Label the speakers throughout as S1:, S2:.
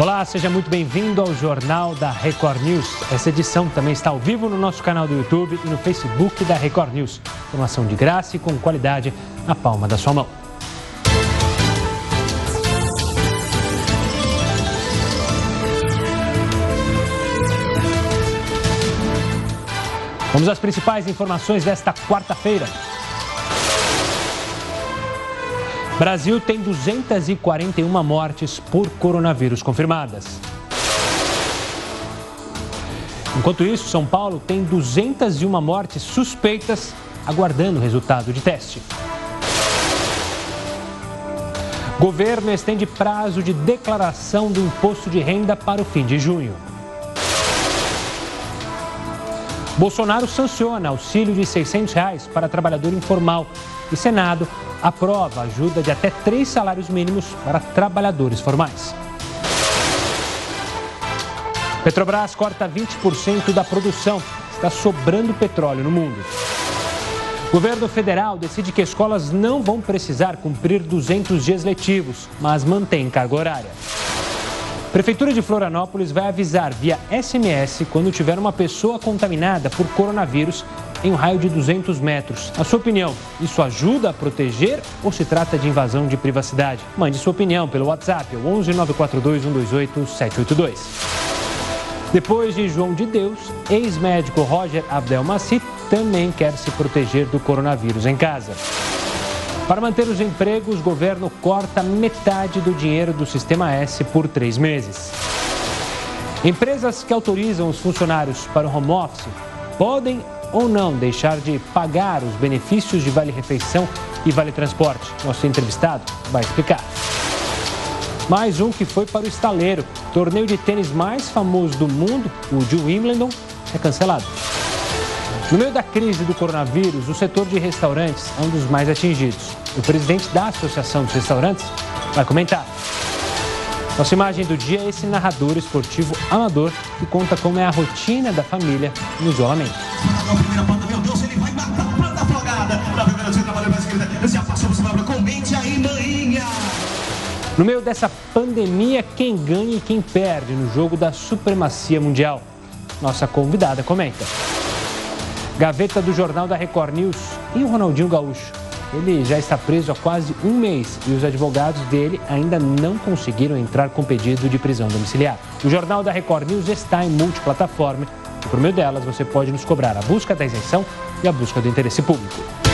S1: Olá, seja muito bem-vindo ao Jornal da Record News. Essa edição também está ao vivo no nosso canal do YouTube e no Facebook da Record News. Informação de graça e com qualidade na palma da sua mão. Vamos às principais informações desta quarta-feira. Brasil tem 241 mortes por coronavírus confirmadas. Enquanto isso, São Paulo tem 201 mortes suspeitas aguardando resultado de teste. Governo estende prazo de declaração do imposto de renda para o fim de junho. Bolsonaro sanciona auxílio de 600 reais para trabalhador informal e Senado aprova ajuda de até três salários mínimos para trabalhadores formais. Petrobras corta 20% da produção. Está sobrando petróleo no mundo. Governo federal decide que escolas não vão precisar cumprir 200 dias letivos, mas mantém carga horária. Prefeitura de Florianópolis vai avisar via SMS quando tiver uma pessoa contaminada por coronavírus em um raio de 200 metros. Na sua opinião, isso ajuda a proteger ou se trata de invasão de privacidade? Mande sua opinião pelo WhatsApp, 11 942 128 782. Depois de João de Deus, ex-médico Roger Abdelmaci também quer se proteger do coronavírus em casa. Para manter os empregos, o governo corta metade do dinheiro do Sistema S por três meses. Empresas que autorizam os funcionários para o home office podem ou não deixar de pagar os benefícios de vale-refeição e vale-transporte. Nosso entrevistado vai explicar. Mais um que foi para o estaleiro. Torneio de tênis mais famoso do mundo, o de Wimbledon, é cancelado. No meio da crise do coronavírus, o setor de restaurantes é um dos mais atingidos. O presidente da Associação dos Restaurantes vai comentar. Nossa imagem do dia é esse narrador esportivo amador que conta como é a rotina da família no isolamento. No meio dessa pandemia, quem ganha e quem perde no jogo da supremacia mundial? Nossa convidada comenta. Gaveta do Jornal da Record News e o Ronaldinho Gaúcho. Ele já está preso há quase um mês e os advogados dele ainda não conseguiram entrar com pedido de prisão domiciliar. O Jornal da Record News está em multiplataforma e por meio delas você pode nos cobrar a busca da isenção e a busca do interesse público.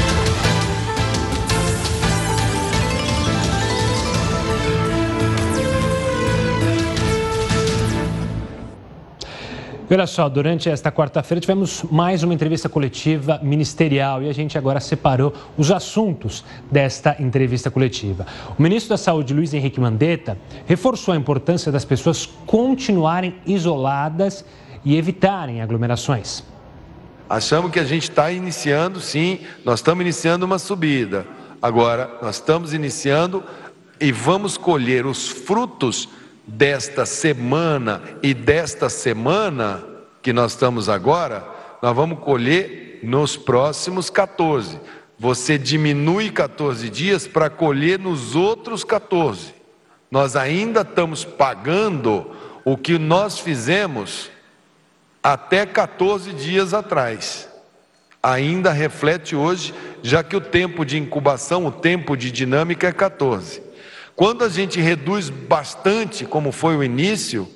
S1: Olha só, durante esta quarta-feira tivemos mais uma entrevista coletiva ministerial e a gente agora separou os assuntos desta entrevista coletiva. O ministro da Saúde, Luiz Henrique Mandetta, reforçou a importância das pessoas continuarem isoladas e evitarem aglomerações.
S2: Achamos que a gente está iniciando, sim, nós estamos iniciando uma subida. Agora, nós estamos iniciando e vamos colher os frutos desta semana e desta semana que nós estamos agora, nós vamos colher nos próximos 14. Você diminui 14 dias para colher nos outros 14. Nós ainda estamos pagando o que nós fizemos até 14 dias atrás. Ainda reflete hoje, já que o tempo de incubação, o tempo de dinâmica é 14. Quando a gente reduz bastante, como foi o início,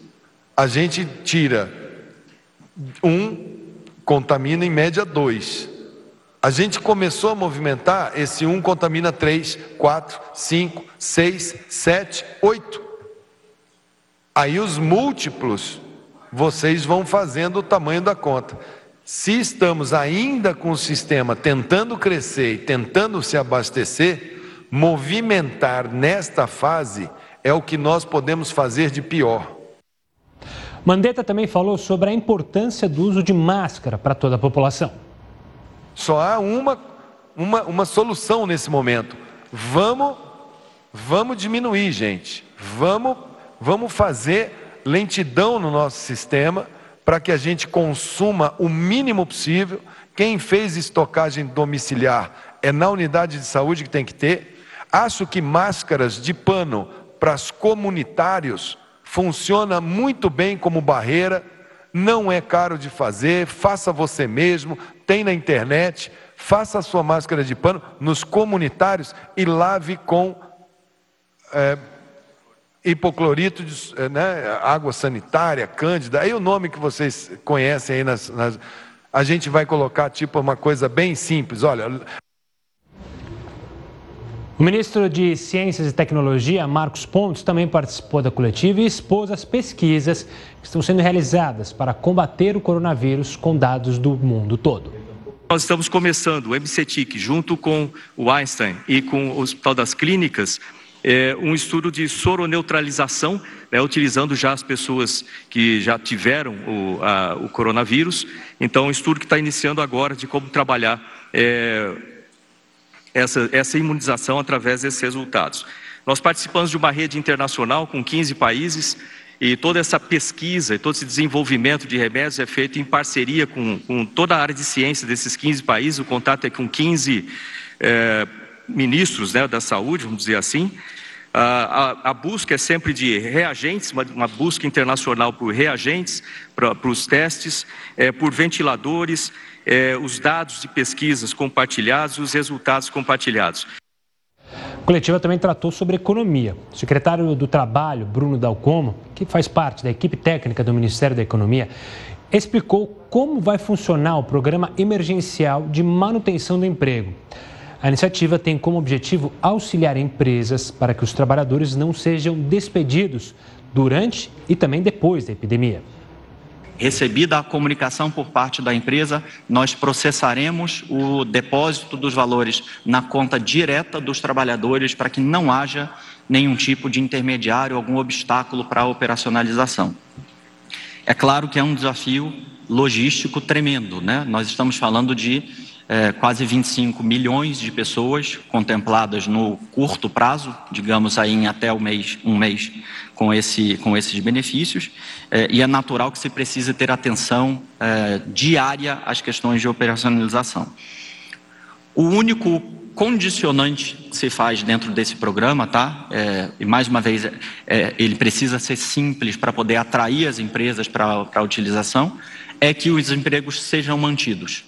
S2: a gente tira um, contamina em média dois. A gente começou a movimentar, esse um contamina três, quatro, cinco, seis, sete, oito. Aí os múltiplos, vocês vão fazendo o tamanho da conta. Se estamos ainda com o sistema tentando crescer e tentando se abastecer, movimentar nesta fase é o que nós podemos fazer de pior.
S1: Mandetta também falou sobre a importância do uso de máscara para toda a população.
S2: Só há uma, uma, uma solução nesse momento. Vamos, vamos diminuir, gente. Vamos, vamos fazer lentidão no nosso sistema para que a gente consuma o mínimo possível. Quem fez estocagem domiciliar é na unidade de saúde que tem que ter. Acho que máscaras de pano para os comunitários funciona muito bem como barreira, não é caro de fazer, faça você mesmo, tem na internet, faça a sua máscara de pano nos comunitários e lave com é, hipoclorito, de, é, né, água sanitária, cândida, aí o nome que vocês conhecem aí nas, nas a gente vai colocar tipo uma coisa bem simples, olha,
S1: o ministro de Ciências e Tecnologia, Marcos Pontes, também participou da coletiva e expôs as pesquisas que estão sendo realizadas para combater o coronavírus com dados do mundo todo.
S3: Nós estamos começando o MCTIC, junto com o Einstein e com o Hospital das Clínicas, é, um estudo de soroneutralização, né, utilizando já as pessoas que já tiveram o, a, o coronavírus. Então, um estudo que está iniciando agora de como trabalhar. É, essa, essa imunização através desses resultados. Nós participamos de uma rede internacional com 15 países e toda essa pesquisa e todo esse desenvolvimento de remédios é feito em parceria com, com toda a área de ciência desses 15 países. O contato é com 15 é, ministros né, da saúde, vamos dizer assim. A, a, busca é sempre de reagentes, uma, uma busca internacional por reagentes para os testes, é, por ventiladores, é, os dados de pesquisas compartilhados os resultados compartilhados.
S1: A coletiva também tratou sobre economia. O secretário do Trabalho, Bruno Dalcomo, que faz parte da equipe técnica do Ministério da Economia, explicou como vai funcionar o programa emergencial de manutenção do emprego. A iniciativa tem como objetivo auxiliar empresas para que os trabalhadores não sejam despedidos durante e também depois da epidemia.
S4: Recebida a comunicação por parte da empresa, nós processaremos o depósito dos valores na conta direta dos trabalhadores para que não haja nenhum tipo de intermediário, algum obstáculo para a operacionalização. É claro que é um desafio logístico tremendo, né? Nós estamos falando de é, quase 25 milhões de pessoas contempladas no curto prazo, digamos aí em até o mês, um mês, com, esse, com esses benefícios, é, e é natural que se precise ter atenção é, diária às questões de operacionalização. O único condicionante que se faz dentro desse programa, tá? É, e mais uma vez, é, ele precisa ser simples para poder atrair as empresas para a utilização, é que os empregos sejam mantidos.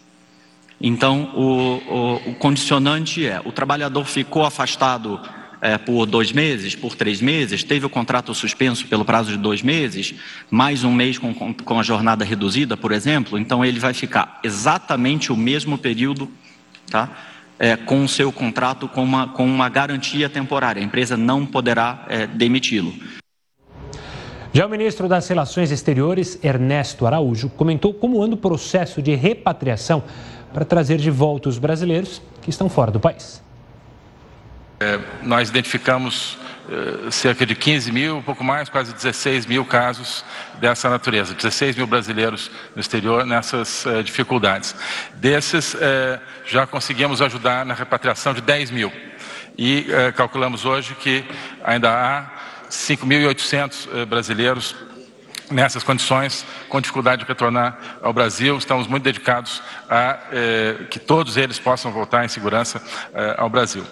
S4: Então, o, o, o condicionante é: o trabalhador ficou afastado é, por dois meses, por três meses, teve o contrato suspenso pelo prazo de dois meses, mais um mês com, com, a jornada reduzida, por exemplo, então ele vai ficar exatamente o mesmo período, tá? É, com o seu contrato com uma, com uma garantia temporária. A empresa não poderá é, demiti-lo.
S1: Já o ministro das Relações Exteriores, Ernesto Araújo, comentou como anda o processo de repatriação para trazer de volta os brasileiros que estão fora do país.
S5: É, nós identificamos é, cerca de 15 mil, um pouco mais, quase 16 mil casos dessa natureza, 16 mil brasileiros no exterior nessas é, dificuldades. Desses, é, já conseguimos ajudar na repatriação de 10 mil. E calculamos hoje que ainda há 5.800 brasileiros nessas condições, com dificuldade de retornar ao Brasil. Estamos muito dedicados a eh, que todos eles possam voltar em segurança eh, ao Brasil.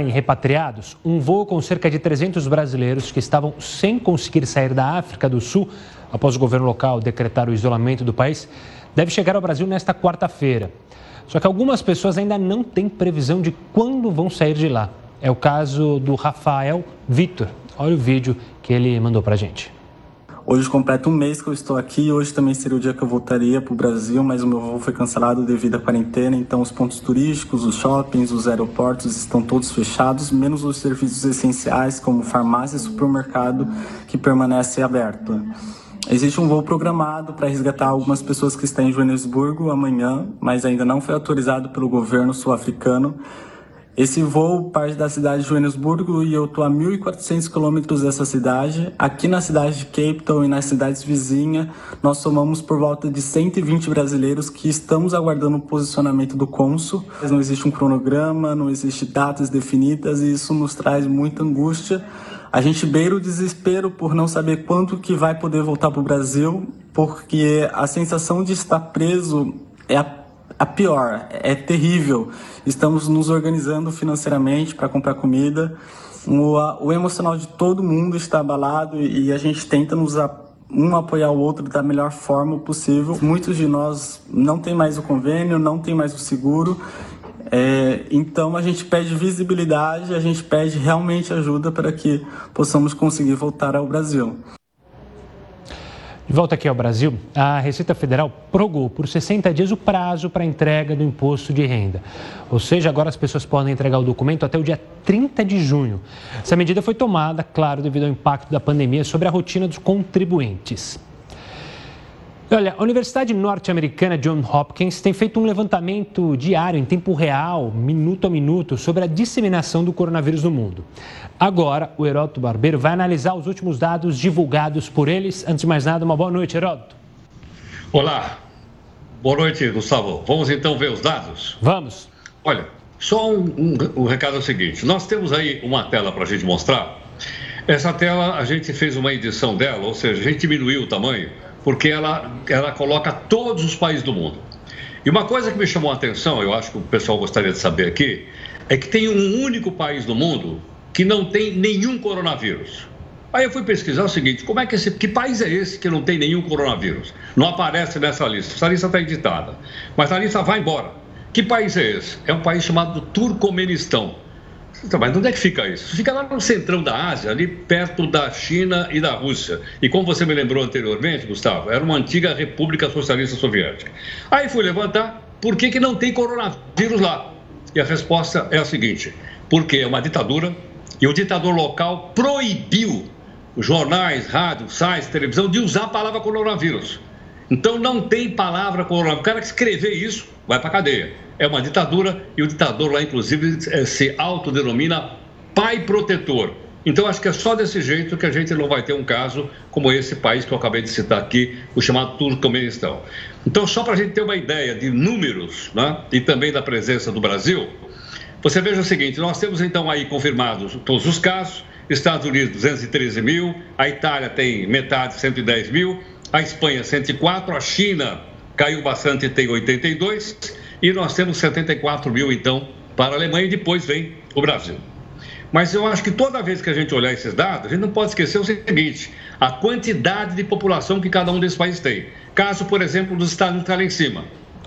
S1: Em repatriados, um voo com cerca de 300 brasileiros que estavam sem conseguir sair da África do Sul após o governo local decretar o isolamento do país, deve chegar ao Brasil nesta quarta-feira. Só que algumas pessoas ainda não têm previsão de quando vão sair de lá. É o caso do Rafael Vitor. Olha o vídeo que ele mandou para a gente.
S6: Hoje completa um mês que eu estou aqui. Hoje também seria o dia que eu voltaria para o Brasil, mas o meu voo foi cancelado devido à quarentena. Então, os pontos turísticos, os shoppings, os aeroportos estão todos fechados, menos os serviços essenciais, como farmácia e supermercado, que permanece aberto. Existe um voo programado para resgatar algumas pessoas que estão em Joanesburgo amanhã, mas ainda não foi autorizado pelo governo sul-africano. Esse voo parte da cidade de Joanesburgo e eu estou a 1.400 quilômetros dessa cidade. Aqui na cidade de Cape Town e nas cidades vizinhas, nós somamos por volta de 120 brasileiros que estamos aguardando o posicionamento do cônsul. Não existe um cronograma, não existe datas definidas e isso nos traz muita angústia. A gente beira o desespero por não saber quanto que vai poder voltar para o Brasil, porque a sensação de estar preso é a a pior, é terrível. Estamos nos organizando financeiramente para comprar comida o, o emocional de todo mundo está abalado e a gente tenta nos um apoiar o outro da melhor forma possível. Muitos de nós não tem mais o convênio, não tem mais o seguro, é, então a gente pede visibilidade, a gente pede realmente ajuda para que possamos conseguir voltar ao Brasil.
S1: De volta aqui ao Brasil, a Receita Federal prorrogou por 60 dias o prazo para entrega do imposto de renda. Ou seja, agora as pessoas podem entregar o documento até o dia 30 de junho. Essa medida foi tomada, claro, devido ao impacto da pandemia sobre a rotina dos contribuintes. Olha, a Universidade Norte-Americana John Hopkins tem feito um levantamento diário, em tempo real, minuto a minuto, sobre a disseminação do coronavírus no mundo. Agora, o Heródoto Barbeiro vai analisar os últimos dados divulgados por eles. Antes de mais nada, uma boa noite, Heródoto.
S7: Olá, boa noite, Gustavo. Vamos então ver os dados?
S1: Vamos.
S7: Olha, só um, um, um recado é o seguinte: nós temos aí uma tela para a gente mostrar. Essa tela, a gente fez uma edição dela, ou seja, a gente diminuiu o tamanho porque ela, ela coloca todos os países do mundo. E uma coisa que me chamou a atenção, eu acho que o pessoal gostaria de saber aqui, é que tem um único país do mundo que não tem nenhum coronavírus. Aí eu fui pesquisar o seguinte: como é que esse. Que país é esse que não tem nenhum coronavírus? Não aparece nessa lista. Essa lista está editada. Mas a lista vai embora. Que país é esse? É um país chamado Turcomenistão. Então, mas onde é que fica isso? Fica lá no centrão da Ásia, ali perto da China e da Rússia. E como você me lembrou anteriormente, Gustavo, era uma antiga república socialista soviética. Aí fui levantar, por que, que não tem coronavírus lá? E a resposta é a seguinte: porque é uma ditadura e o ditador local proibiu jornais, rádio, sites, televisão de usar a palavra coronavírus. Então não tem palavra coronavírus. O cara que escrever isso vai para cadeia é uma ditadura e o ditador lá, inclusive, é, se autodenomina pai protetor. Então, acho que é só desse jeito que a gente não vai ter um caso como esse país que eu acabei de citar aqui, o chamado Turcomenistão. Então, só para a gente ter uma ideia de números né, e também da presença do Brasil, você veja o seguinte: nós temos então aí confirmados todos os casos, Estados Unidos 213 mil, a Itália tem metade, 110 mil, a Espanha 104, a China caiu bastante, tem 82 e nós temos 74 mil, então, para a Alemanha e depois vem o Brasil. Mas eu acho que toda vez que a gente olhar esses dados, a gente não pode esquecer o seguinte: a quantidade de população que cada um desses países tem. Caso, por exemplo, dos Estados Unidos está lá em cima.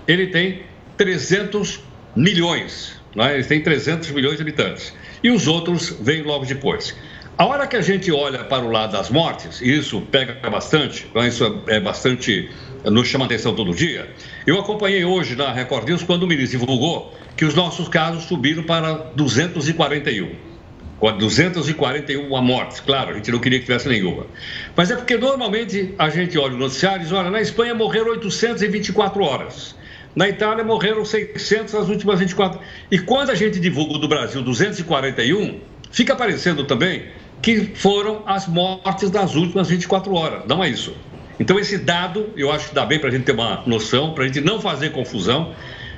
S7: Ele tem 300 milhões, né? ele tem 300 milhões de habitantes. E os outros vêm logo depois. A hora que a gente olha para o lado das mortes, e isso pega bastante, então isso é bastante nos chama atenção todo dia. Eu acompanhei hoje na Record News quando o ministro divulgou que os nossos casos subiram para 241. 241 mortes, claro, a gente não queria que tivesse nenhuma. Mas é porque normalmente a gente olha o noticiário e diz: olha, na Espanha morreram 824 horas. Na Itália morreram 600 nas últimas 24. E quando a gente divulga do Brasil 241, fica parecendo também que foram as mortes das últimas 24 horas. Não é isso. Então, esse dado, eu acho que dá bem para a gente ter uma noção, para a gente não fazer confusão.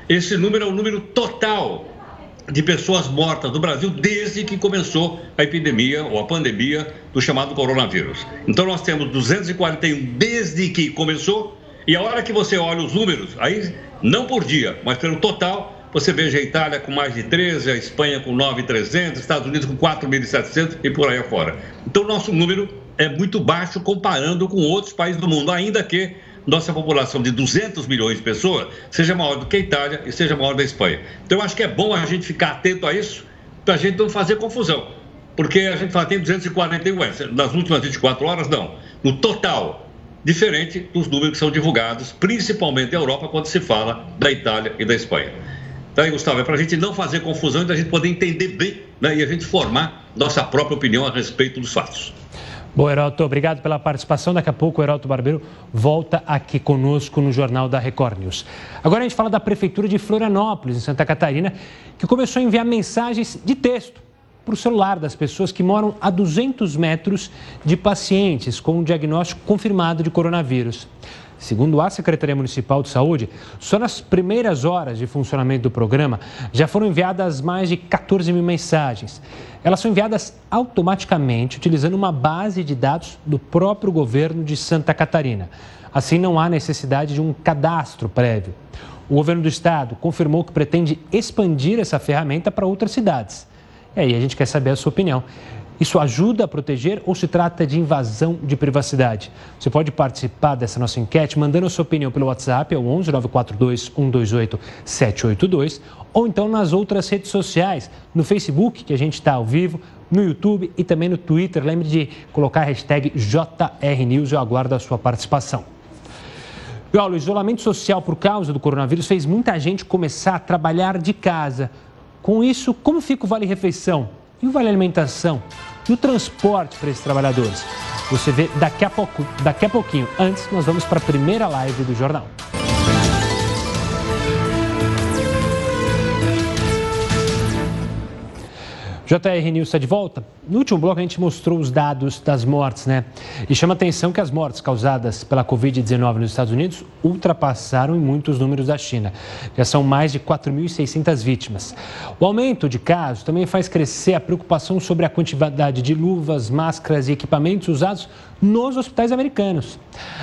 S7: Esse número é o número total de pessoas mortas no Brasil desde que começou a epidemia ou a pandemia do chamado coronavírus. Então, nós temos 241 desde que começou, e a hora que você olha os números, aí não por dia, mas pelo total, você veja a Itália com mais de 13, a Espanha com 9.300, Estados Unidos com 4.700 e por aí afora. Então, nosso número é muito baixo comparando com outros países do mundo, ainda que nossa população de 200 milhões de pessoas seja maior do que a Itália e seja maior da Espanha. Então, eu acho que é bom a gente ficar atento a isso, para a gente não fazer confusão. Porque a gente fala, tem 241, nas últimas 24 horas, não. No total, diferente dos números que são divulgados, principalmente na Europa, quando se fala da Itália e da Espanha. Então, aí, Gustavo, é para a gente não fazer confusão e da gente poder entender bem né, e a gente formar nossa própria opinião a respeito dos fatos.
S1: Bom, Heroto, obrigado pela participação. Daqui a pouco o Heroto Barbeiro volta aqui conosco no Jornal da Record News. Agora a gente fala da Prefeitura de Florianópolis, em Santa Catarina, que começou a enviar mensagens de texto para o celular das pessoas que moram a 200 metros de pacientes com um diagnóstico confirmado de coronavírus. Segundo a Secretaria Municipal de Saúde, só nas primeiras horas de funcionamento do programa já foram enviadas mais de 14 mil mensagens. Elas são enviadas automaticamente utilizando uma base de dados do próprio governo de Santa Catarina. Assim, não há necessidade de um cadastro prévio. O governo do estado confirmou que pretende expandir essa ferramenta para outras cidades. E aí a gente quer saber a sua opinião. Isso ajuda a proteger ou se trata de invasão de privacidade? Você pode participar dessa nossa enquete mandando a sua opinião pelo WhatsApp, é o 11 942 128 782, ou então nas outras redes sociais, no Facebook, que a gente está ao vivo, no YouTube e também no Twitter. Lembre de colocar a hashtag JRNews, eu aguardo a sua participação. Paulo, o isolamento social por causa do coronavírus fez muita gente começar a trabalhar de casa. Com isso, como fica o Vale Refeição? E o Vale Alimentação? E o transporte para esses trabalhadores? Você vê daqui a, pouco, daqui a pouquinho. Antes, nós vamos para a primeira live do jornal. JR News está de volta. No último bloco a gente mostrou os dados das mortes, né? E chama atenção que as mortes causadas pela Covid-19 nos Estados Unidos ultrapassaram em muitos números da China. Já são mais de 4.600 vítimas. O aumento de casos também faz crescer a preocupação sobre a quantidade de luvas, máscaras e equipamentos usados nos hospitais americanos.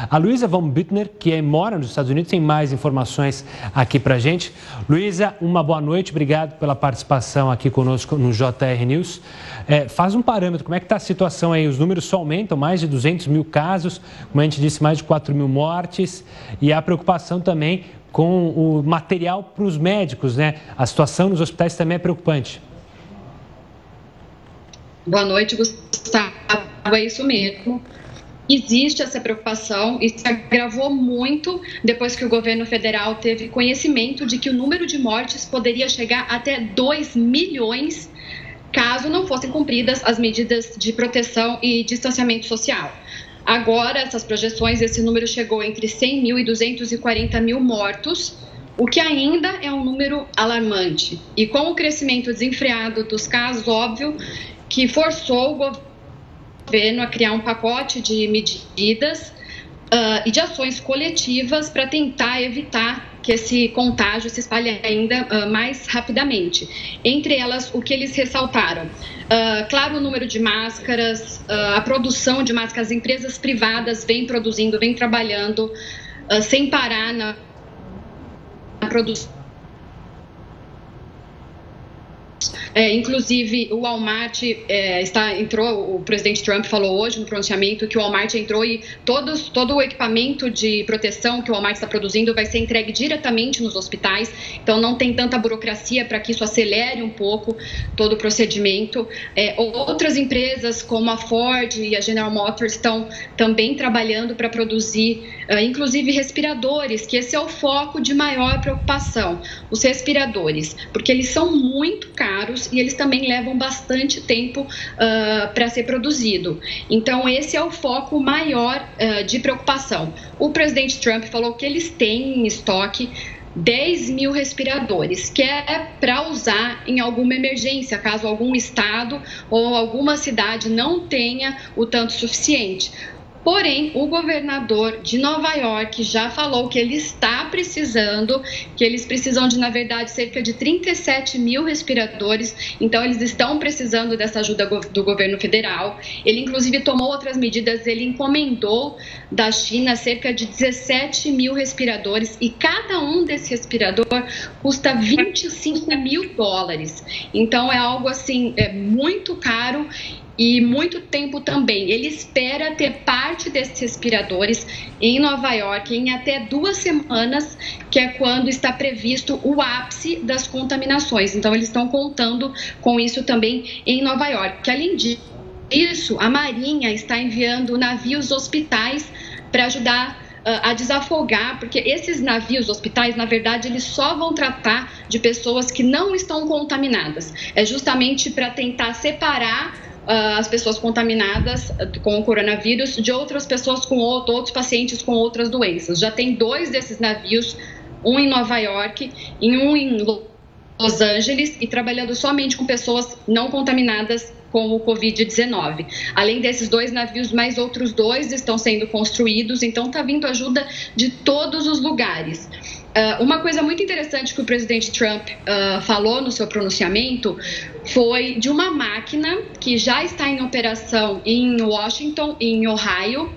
S1: A Luísa Von Bittner, que mora nos Estados Unidos, tem mais informações aqui para gente. Luísa, uma boa noite, obrigado pela participação aqui conosco no JR News. É, faz um parâmetro, como é que está a situação aí? Os números só aumentam, mais de 200 mil casos, como a gente disse, mais de 4 mil mortes e a preocupação também com o material para os médicos, né? A situação nos hospitais também é preocupante.
S8: Boa noite, Gustavo. É isso mesmo existe essa preocupação e se agravou muito depois que o governo federal teve conhecimento de que o número de mortes poderia chegar até 2 milhões caso não fossem cumpridas as medidas de proteção e distanciamento social. Agora, essas projeções, esse número chegou entre 100 mil e 240 mil mortos, o que ainda é um número alarmante. E com o crescimento desenfreado dos casos, óbvio que forçou o governo a criar um pacote de medidas uh, e de ações coletivas para tentar evitar que esse contágio se espalhe ainda uh, mais rapidamente. Entre elas, o que eles ressaltaram? Uh, claro, o número de máscaras, a produção de máscaras, as empresas privadas vêm produzindo, vêm trabalhando sem parar na produção É, inclusive, o Walmart é, está, entrou, o presidente Trump falou hoje no pronunciamento que o Walmart entrou e todos, todo o equipamento de proteção que o Walmart está produzindo vai ser entregue diretamente nos hospitais. Então, não tem tanta burocracia para que isso acelere um pouco todo o procedimento. É, outras empresas, como a Ford e a General Motors, estão também trabalhando para produzir, uh, inclusive, respiradores, que esse é o foco de maior preocupação. Os respiradores, porque eles são muito caros e eles também levam bastante tempo uh, para ser produzido. Então, esse é o foco maior uh, de preocupação. O presidente Trump falou que eles têm em estoque 10 mil respiradores, que é para usar em alguma emergência, caso algum estado ou alguma cidade não tenha o tanto suficiente. Porém, o governador de Nova York já falou que ele está precisando, que eles precisam de, na verdade, cerca de 37 mil respiradores. Então, eles estão precisando dessa ajuda do governo federal. Ele, inclusive, tomou outras medidas. Ele encomendou da China cerca de 17 mil respiradores e cada um desse respirador custa 25 mil dólares. Então, é algo assim, é muito caro e muito tempo também. Ele espera ter parte desses respiradores em Nova York em até duas semanas, que é quando está previsto o ápice das contaminações. Então, eles estão contando com isso também em Nova York. Além disso, a Marinha está enviando navios hospitais para ajudar ah, a desafogar, porque esses navios hospitais, na verdade, eles só vão tratar de pessoas que não estão contaminadas. É justamente para tentar separar as pessoas contaminadas com o coronavírus de outras pessoas com outro, outros pacientes com outras doenças. Já tem dois desses navios, um em Nova York e um em Los Angeles, e trabalhando somente com pessoas não contaminadas com o Covid-19. Além desses dois navios, mais outros dois estão sendo construídos, então está vindo ajuda de todos os lugares. Uh, uma coisa muito interessante que o presidente Trump uh, falou no seu pronunciamento foi de uma máquina que já está em operação em Washington, em Ohio,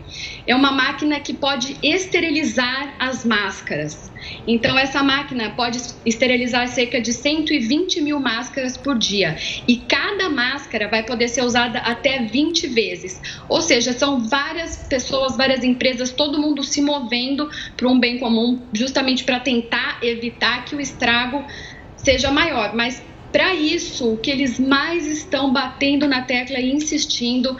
S8: é uma máquina que pode esterilizar as máscaras. Então, essa máquina pode esterilizar cerca de 120 mil máscaras por dia. E cada máscara vai poder ser usada até 20 vezes. Ou seja, são várias pessoas, várias empresas, todo mundo se movendo para um bem comum, justamente para tentar evitar que o estrago seja maior. Mas para isso, o que eles mais estão batendo na tecla e insistindo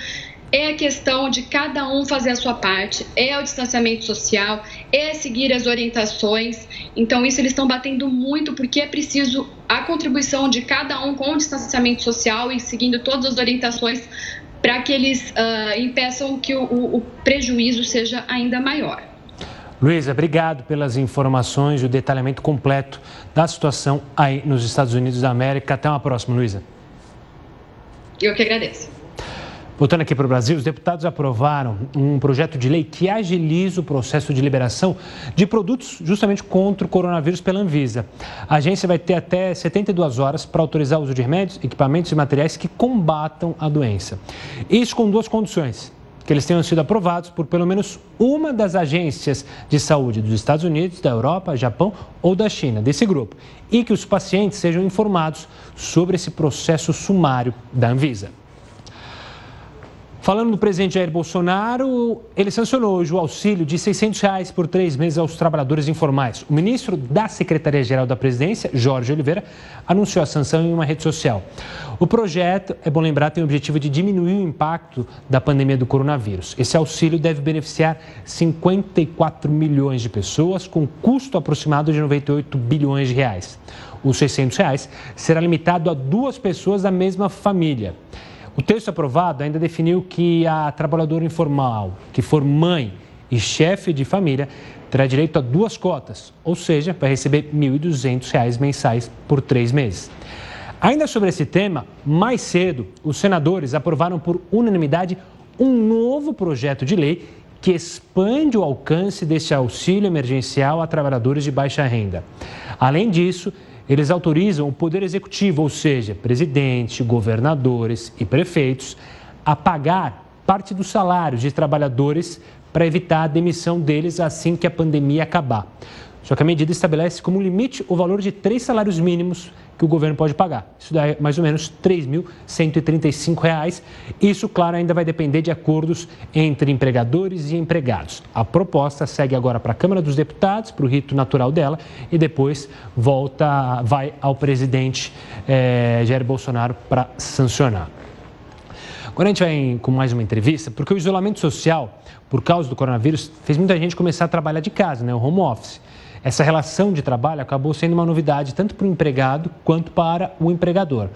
S8: é a questão de cada um fazer a sua parte, é o distanciamento social, é seguir as orientações. Então, isso eles estão batendo muito porque é preciso a contribuição de cada um com o distanciamento social e seguindo todas as orientações para que eles uh, impeçam que o, o, o prejuízo seja ainda maior.
S1: Luísa, obrigado pelas informações e o detalhamento completo da situação aí nos Estados Unidos da América. Até uma próxima, Luísa.
S8: Eu que agradeço.
S1: Voltando aqui para o Brasil, os deputados aprovaram um projeto de lei que agiliza o processo de liberação de produtos justamente contra o coronavírus pela Anvisa. A agência vai ter até 72 horas para autorizar o uso de remédios, equipamentos e materiais que combatam a doença. Isso com duas condições que eles tenham sido aprovados por pelo menos uma das agências de saúde dos Estados Unidos, da Europa, Japão ou da China, desse grupo, e que os pacientes sejam informados sobre esse processo sumário da Anvisa. Falando do presidente Jair Bolsonaro, ele sancionou hoje o auxílio de 600 reais por três meses aos trabalhadores informais. O ministro da Secretaria-Geral da Presidência, Jorge Oliveira, anunciou a sanção em uma rede social. O projeto, é bom lembrar, tem o objetivo de diminuir o impacto da pandemia do coronavírus. Esse auxílio deve beneficiar 54 milhões de pessoas, com custo aproximado de 98 bilhões de reais. Os 600 reais será limitado a duas pessoas da mesma família. O texto aprovado ainda definiu que a trabalhadora informal que for mãe e chefe de família terá direito a duas cotas, ou seja, vai receber R$ 1.200 mensais por três meses. Ainda sobre esse tema, mais cedo, os senadores aprovaram por unanimidade um novo projeto de lei que expande o alcance desse auxílio emergencial a trabalhadores de baixa renda. Além disso, eles autorizam o Poder Executivo, ou seja, presidente, governadores e prefeitos, a pagar parte dos salários de trabalhadores para evitar a demissão deles assim que a pandemia acabar. Só que a medida estabelece como limite o valor de três salários mínimos que o governo pode pagar. Isso dá mais ou menos R$ 3.135. Isso, claro, ainda vai depender de acordos entre empregadores e empregados. A proposta segue agora para a Câmara dos Deputados, para o rito natural dela, e depois volta, vai ao presidente eh, Jair Bolsonaro para sancionar. Agora a gente vai com mais uma entrevista, porque o isolamento social, por causa do coronavírus, fez muita gente começar a trabalhar de casa, né? o home office. Essa relação de trabalho acabou sendo uma novidade tanto para o empregado quanto para o empregador.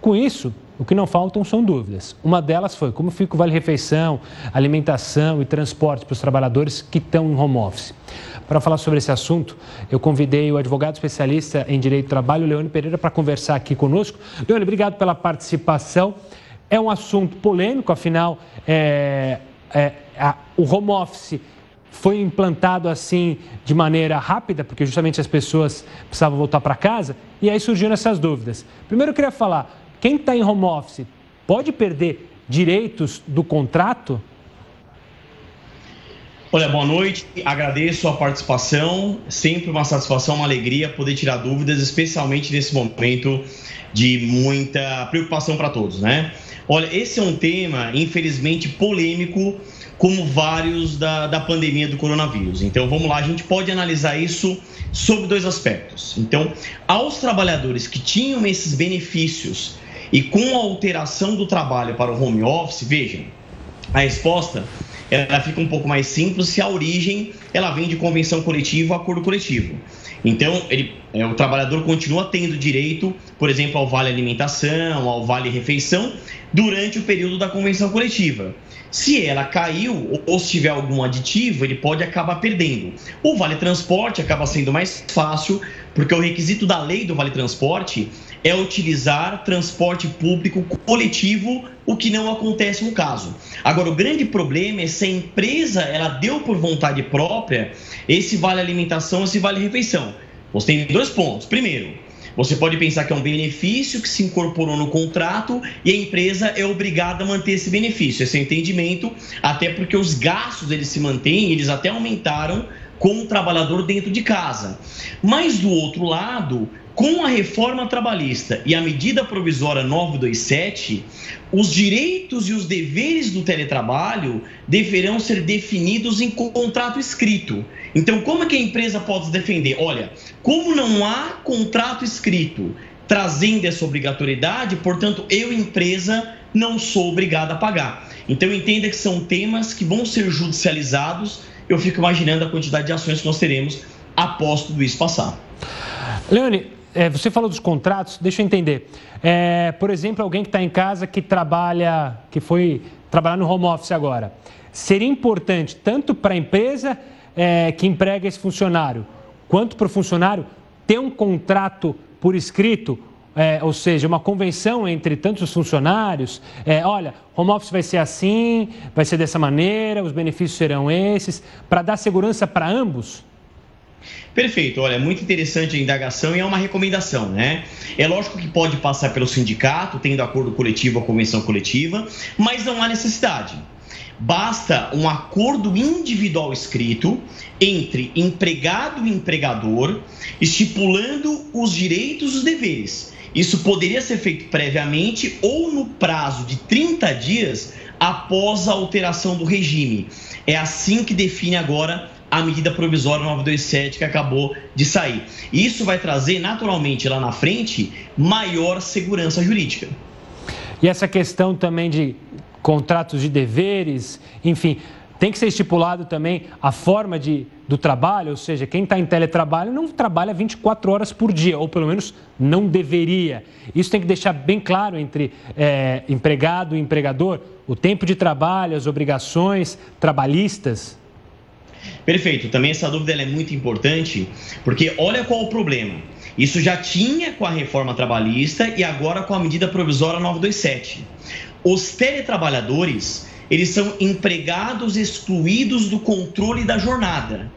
S1: Com isso, o que não faltam são dúvidas. Uma delas foi como fica o vale-refeição, alimentação e transporte para os trabalhadores que estão em home office. Para falar sobre esse assunto, eu convidei o advogado especialista em direito do trabalho, Leone Pereira, para conversar aqui conosco. Leone, obrigado pela participação. É um assunto polêmico, afinal, é, é, a, o home office foi implantado assim de maneira rápida, porque justamente as pessoas precisavam voltar para casa, e aí surgiram essas dúvidas. Primeiro eu queria falar, quem está em home office pode perder direitos do contrato?
S9: Olha, boa noite, agradeço a participação, sempre uma satisfação, uma alegria poder tirar dúvidas, especialmente nesse momento de muita preocupação para todos, né? Olha, esse é um tema, infelizmente, polêmico, como vários da, da pandemia do coronavírus. Então vamos lá, a gente pode analisar isso sob dois aspectos. Então, aos trabalhadores que tinham esses benefícios e com a alteração do trabalho para o home office, vejam, a resposta ela fica um pouco mais simples se a origem ela vem de convenção coletiva ou acordo coletivo. Então, ele, é, o trabalhador continua tendo direito, por exemplo, ao vale alimentação, ao vale refeição, durante o período da convenção coletiva. Se ela caiu ou se tiver algum aditivo, ele pode acabar perdendo. O vale transporte acaba sendo mais fácil, porque o requisito da lei do vale transporte é utilizar transporte público coletivo, o que não acontece no caso. Agora, o grande problema é se a empresa ela deu por vontade própria esse vale alimentação, esse vale refeição. Você tem dois pontos. Primeiro, Você pode pensar que é um benefício que se incorporou no contrato e a empresa é obrigada a manter esse benefício, esse entendimento, até porque os gastos eles se mantêm, eles até aumentaram com o trabalhador dentro de casa. Mas do outro lado, com a reforma trabalhista e a medida provisória 927, os direitos e os deveres do teletrabalho deverão ser definidos em contrato escrito. Então, como é que a empresa pode se defender? Olha, como não há contrato escrito trazendo essa obrigatoriedade, portanto, eu, empresa, não sou obrigado a pagar. Então, entenda que são temas que vão ser judicializados. Eu fico imaginando a quantidade de ações que nós teremos após tudo isso passar.
S1: Leone, é, você falou dos contratos, deixa eu entender. É, por exemplo, alguém que está em casa que trabalha, que foi trabalhar no home office agora. Seria importante tanto para a empresa é, que emprega esse funcionário, quanto para o funcionário ter um contrato por escrito, é, ou seja, uma convenção entre tantos os funcionários. É, olha, home office vai ser assim, vai ser dessa maneira, os benefícios serão esses, para dar segurança para ambos?
S9: Perfeito, olha, muito interessante a indagação e é uma recomendação, né? É lógico que pode passar pelo sindicato, tendo acordo coletivo ou convenção coletiva, mas não há necessidade. Basta um acordo individual escrito entre empregado e empregador, estipulando os direitos e os deveres. Isso poderia ser feito previamente ou no prazo de 30 dias após a alteração do regime. É assim que define agora a medida provisória 927 que acabou de sair. Isso vai trazer, naturalmente, lá na frente, maior segurança jurídica.
S1: E essa questão também de contratos de deveres, enfim, tem que ser estipulado também a forma de, do trabalho, ou seja, quem está em teletrabalho não trabalha 24 horas por dia, ou pelo menos não deveria. Isso tem que deixar bem claro entre é, empregado e empregador, o tempo de trabalho, as obrigações trabalhistas.
S9: Perfeito. Também essa dúvida é muito importante, porque olha qual o problema. Isso já tinha com a reforma trabalhista e agora com a medida provisória 927. Os teletrabalhadores, eles são empregados excluídos do controle da jornada.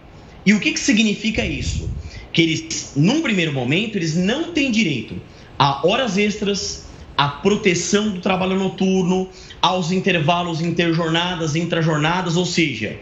S9: E o que, que significa isso? Que eles, num primeiro momento, eles não têm direito a horas extras, a proteção do trabalho noturno, aos intervalos interjornadas, intrajornadas, ou seja,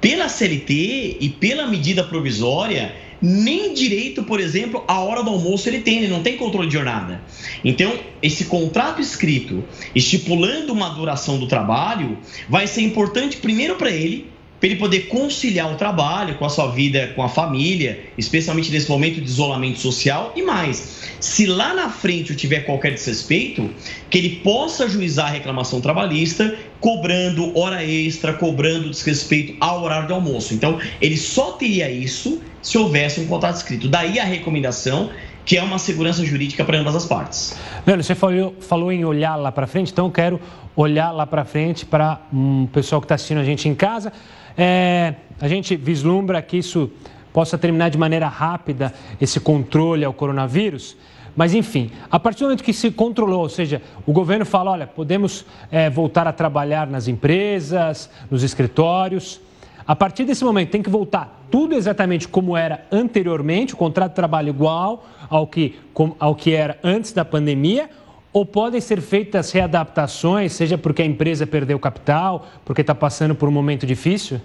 S9: pela CLT e pela medida provisória, nem direito, por exemplo, à hora do almoço ele tem, ele não tem controle de jornada. Então, esse contrato escrito estipulando uma duração do trabalho vai ser importante primeiro para ele, para ele poder conciliar o trabalho com a sua vida, com a família, especialmente nesse momento de isolamento social e mais. Se lá na frente eu tiver qualquer desrespeito, que ele possa ajuizar a reclamação trabalhista, cobrando hora extra, cobrando desrespeito ao horário de almoço. Então, ele só teria isso se houvesse um contrato escrito. Daí a recomendação que é uma segurança jurídica para ambas as partes.
S1: Mano, você falou, falou em olhar lá para frente, então eu quero olhar lá para frente para um pessoal que está assistindo a gente em casa. É, a gente vislumbra que isso possa terminar de maneira rápida esse controle ao coronavírus. Mas, enfim, a partir do momento que se controlou, ou seja, o governo fala: olha, podemos é, voltar a trabalhar nas empresas, nos escritórios. A partir desse momento tem que voltar tudo exatamente como era anteriormente, o contrato de trabalho igual ao que, ao que era antes da pandemia, ou podem ser feitas readaptações, seja porque a empresa perdeu capital, porque está passando por um momento difícil?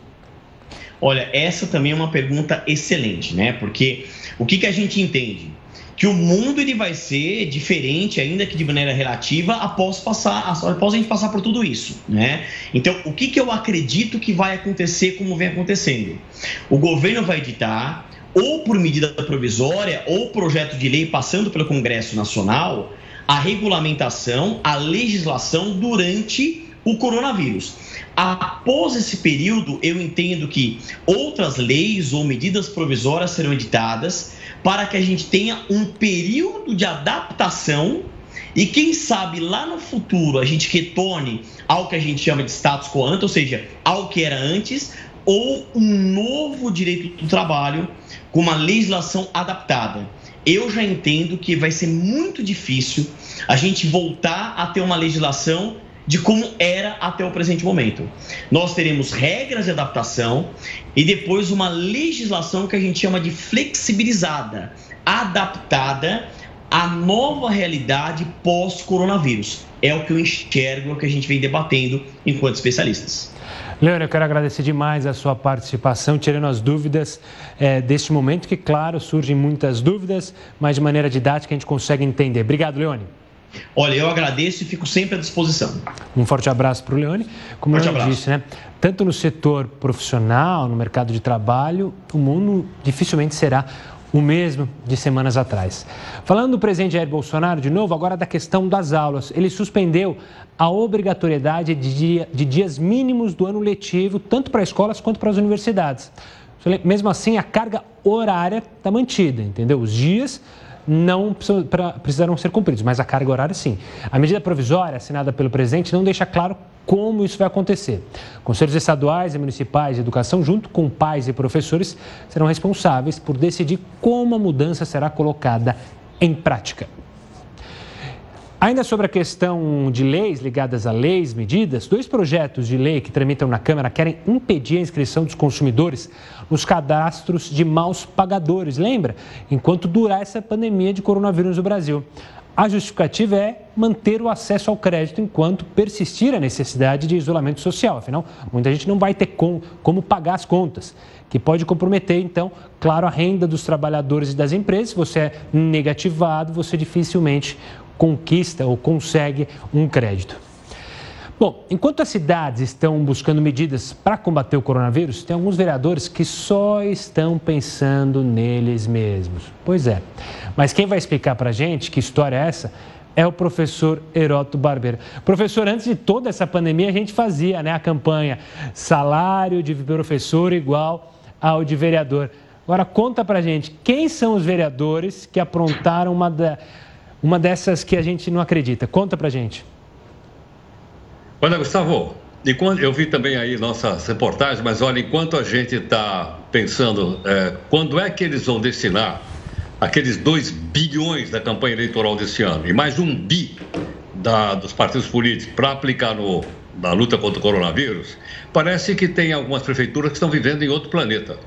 S9: Olha, essa também é uma pergunta excelente, né? Porque o que, que a gente entende? Que o mundo ele vai ser diferente, ainda que de maneira relativa, após passar, após a gente passar por tudo isso, né? Então, o que, que eu acredito que vai acontecer como vem acontecendo? O governo vai editar, ou por medida provisória, ou projeto de lei passando pelo Congresso Nacional, a regulamentação, a legislação durante o coronavírus. Após esse período, eu entendo que outras leis ou medidas provisórias serão editadas para que a gente tenha um período de adaptação e quem sabe lá no futuro a gente retorne ao que a gente chama de status quo ante, ou seja, ao que era antes, ou um novo direito do trabalho com uma legislação adaptada eu já entendo que vai ser muito difícil a gente voltar a ter uma legislação de como era até o presente momento. Nós teremos regras de adaptação e depois uma legislação que a gente chama de flexibilizada, adaptada a nova realidade pós-coronavírus. É o que eu enxergo, é o que a gente vem debatendo enquanto especialistas.
S1: Leandro, eu quero agradecer demais a sua participação, tirando as dúvidas é, deste momento, que, claro, surgem muitas dúvidas, mas de maneira didática a gente consegue entender. Obrigado, Leone.
S9: Olha, eu agradeço e fico sempre à disposição.
S1: Um forte abraço para o Leone. Como forte eu disse, né? Tanto no setor profissional, no mercado de trabalho, o mundo dificilmente será o mesmo de semanas atrás. Falando do presidente Jair Bolsonaro, de novo, agora da questão das aulas. Ele suspendeu a obrigatoriedade de, dia, de dias mínimos do ano letivo, tanto para escolas quanto para as universidades. Mesmo assim, a carga horária está mantida, entendeu? Os dias não precisarão ser cumpridos, mas a carga horária sim. A medida provisória assinada pelo presidente não deixa claro como isso vai acontecer. Conselhos estaduais e municipais de educação, junto com pais e professores, serão responsáveis por decidir como a mudança será colocada em prática. Ainda sobre a questão de leis ligadas a leis, medidas, dois projetos de lei que tramitam na Câmara querem impedir a inscrição dos consumidores nos cadastros de maus pagadores. Lembra? Enquanto durar essa pandemia de coronavírus no Brasil. A justificativa é manter o acesso ao crédito enquanto persistir a necessidade de isolamento social. Afinal, muita gente não vai ter com, como pagar as contas, que pode comprometer, então, claro, a renda dos trabalhadores e das empresas. Se você é negativado, você dificilmente conquista ou consegue um crédito. Bom, enquanto as cidades estão buscando medidas para combater o coronavírus, tem alguns vereadores que só estão pensando neles mesmos. Pois é. Mas quem vai explicar para a gente que história é essa é o professor Heroto Barbeiro. Professor, antes de toda essa pandemia, a gente fazia né, a campanha salário de professor igual ao de vereador. Agora, conta para a gente, quem são os vereadores que aprontaram uma, da, uma dessas que a gente não acredita? Conta para a gente.
S7: Olha, Gustavo, enquanto, eu vi também aí nossas reportagens, mas olha, enquanto a gente está pensando é, quando é que eles vão destinar aqueles 2 bilhões da campanha eleitoral desse ano e mais um bi da, dos partidos políticos para aplicar no, na luta contra o coronavírus, parece que tem algumas prefeituras que estão vivendo em outro planeta.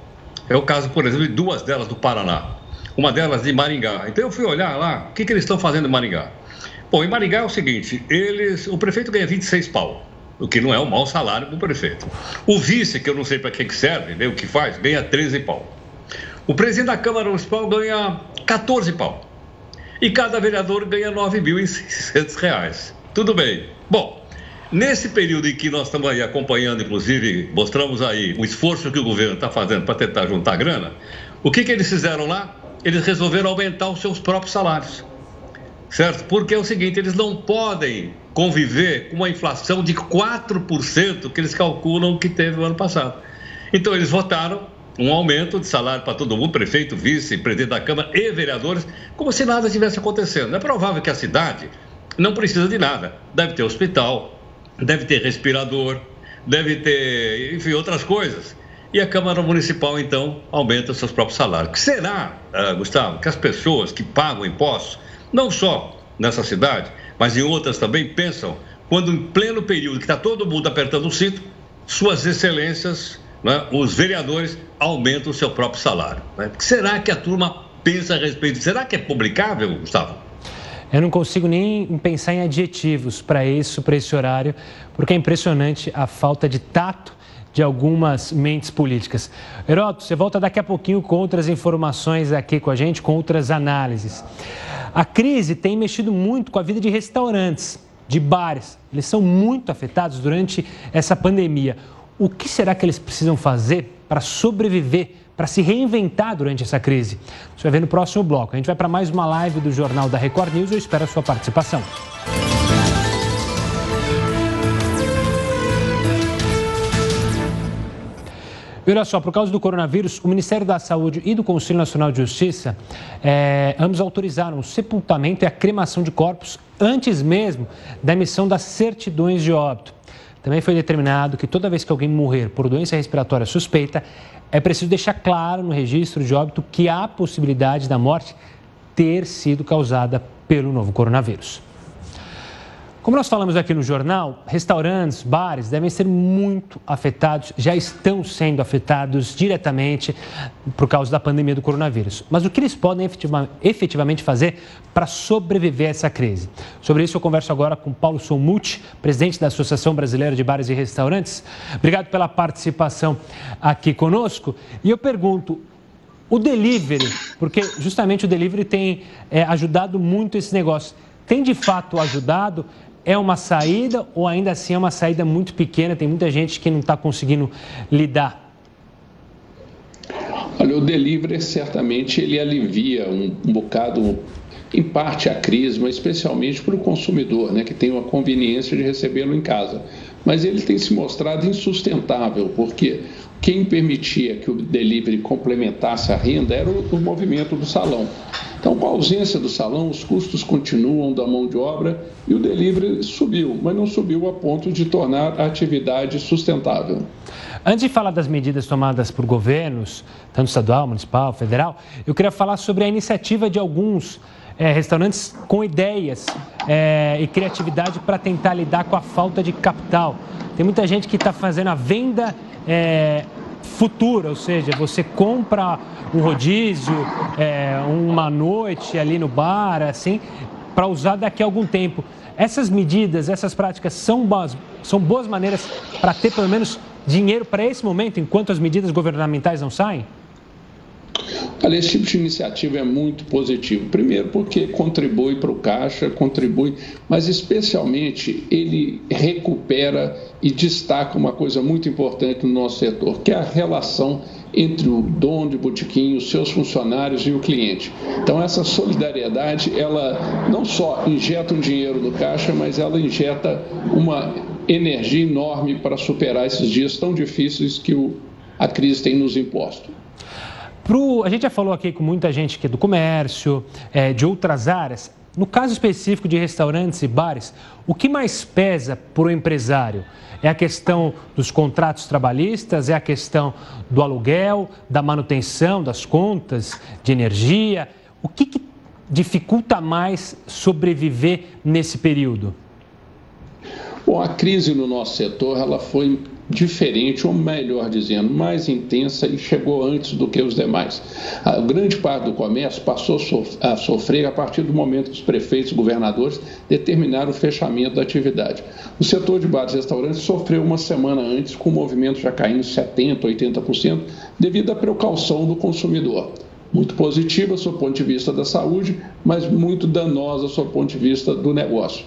S7: É o caso, por exemplo, de duas delas do Paraná. Uma delas de Maringá. Então eu fui olhar lá, o que, que eles estão fazendo em Maringá? Bom, em Maringá é o seguinte: eles, o prefeito ganha 26 pau, o que não é um mau salário para o prefeito. O vice, que eu não sei para que serve, nem o que faz, ganha 13 pau. O presidente da Câmara Municipal ganha 14 pau. E cada vereador ganha 9.600 reais. Tudo bem. Bom, nesse período em que nós estamos aí acompanhando, inclusive, mostramos aí o esforço que o governo está fazendo para tentar juntar grana, o que, que eles fizeram lá? Eles resolveram aumentar os seus próprios salários certo? Porque é o seguinte, eles não podem conviver com uma inflação de 4% que eles calculam que teve o ano passado. Então, eles votaram um aumento de salário para todo mundo, prefeito, vice, presidente da Câmara e vereadores, como se nada estivesse acontecendo. É provável que a cidade não precisa de nada. Deve ter hospital, deve ter respirador, deve ter, enfim, outras coisas. E a Câmara Municipal, então, aumenta seus próprios salários. Que será, uh, Gustavo, que as pessoas que pagam impostos não só nessa cidade, mas em outras também, pensam quando em pleno período que está todo mundo apertando o cinto, suas excelências, né, os vereadores aumentam o seu próprio salário. Né? Será que a turma pensa a respeito? Será que é publicável, Gustavo?
S1: Eu não consigo nem pensar em adjetivos para isso, para esse horário, porque é impressionante a falta de tato de algumas mentes políticas. Heroto, você volta daqui a pouquinho com outras informações aqui com a gente, com outras análises. A crise tem mexido muito com a vida de restaurantes, de bares. Eles são muito afetados durante essa pandemia. O que será que eles precisam fazer para sobreviver, para se reinventar durante essa crise? Você vai ver no próximo bloco. A gente vai para mais uma live do Jornal da Record News. Eu espero a sua participação. E olha só, por causa do coronavírus, o Ministério da Saúde e do Conselho Nacional de Justiça, é, ambos autorizaram o sepultamento e a cremação de corpos antes mesmo da emissão das certidões de óbito. Também foi determinado que toda vez que alguém morrer por doença respiratória suspeita, é preciso deixar claro no registro de óbito que há possibilidade da morte ter sido causada pelo novo coronavírus. Como nós falamos aqui no jornal, restaurantes, bares devem ser muito afetados, já estão sendo afetados diretamente por causa da pandemia do coronavírus. Mas o que eles podem efetivamente fazer para sobreviver a essa crise? Sobre isso eu converso agora com Paulo Somuti, presidente da Associação Brasileira de Bares e Restaurantes. Obrigado pela participação aqui conosco. E eu pergunto, o delivery, porque justamente o delivery tem é, ajudado muito esse negócio, tem de fato ajudado? É uma saída ou ainda assim é uma saída muito pequena? Tem muita gente que não está conseguindo lidar.
S10: Olha, o delivery certamente ele alivia um, um bocado, em parte a crise, mas especialmente para o consumidor, né, que tem uma conveniência de recebê-lo em casa. Mas ele tem se mostrado insustentável, porque quem permitia que o delivery complementasse a renda era o, o movimento do salão. Então, com a ausência do salão, os custos continuam da mão de obra e o delivery subiu, mas não subiu a ponto de tornar a atividade sustentável.
S1: Antes de falar das medidas tomadas por governos, tanto estadual, municipal, federal, eu queria falar sobre a iniciativa de alguns é, restaurantes com ideias é, e criatividade para tentar lidar com a falta de capital. Tem muita gente que está fazendo a venda é, futura, ou seja, você compra um rodízio, é, uma noite ali no bar, assim, para usar daqui a algum tempo. Essas medidas, essas práticas são boas, são boas maneiras para ter pelo menos dinheiro para esse momento, enquanto as medidas governamentais não saem?
S10: Olha, esse tipo de iniciativa é muito positivo. Primeiro, porque contribui para o caixa, contribui, mas especialmente ele recupera e destaca uma coisa muito importante no nosso setor, que é a relação entre o dono de botequim, os seus funcionários e o cliente. Então essa solidariedade, ela não só injeta um dinheiro no caixa, mas ela injeta uma energia enorme para superar esses dias tão difíceis que o, a crise tem nos imposto.
S1: Pro, a gente já falou aqui com muita gente que é do comércio, é, de outras áreas. No caso específico de restaurantes e bares, o que mais pesa para o empresário? É a questão dos contratos trabalhistas, é a questão do aluguel, da manutenção das contas de energia? O que, que dificulta mais sobreviver nesse período?
S10: Bom, a crise no nosso setor ela foi diferente, ou melhor dizendo, mais intensa e chegou antes do que os demais. A grande parte do comércio passou a sofrer a partir do momento que os prefeitos e governadores determinaram o fechamento da atividade. O setor de bares e restaurantes sofreu uma semana antes, com o movimento já caindo 70%, 80%, devido à precaução do consumidor. Muito positiva do ponto de vista da saúde, mas muito danosa do ponto de vista do negócio.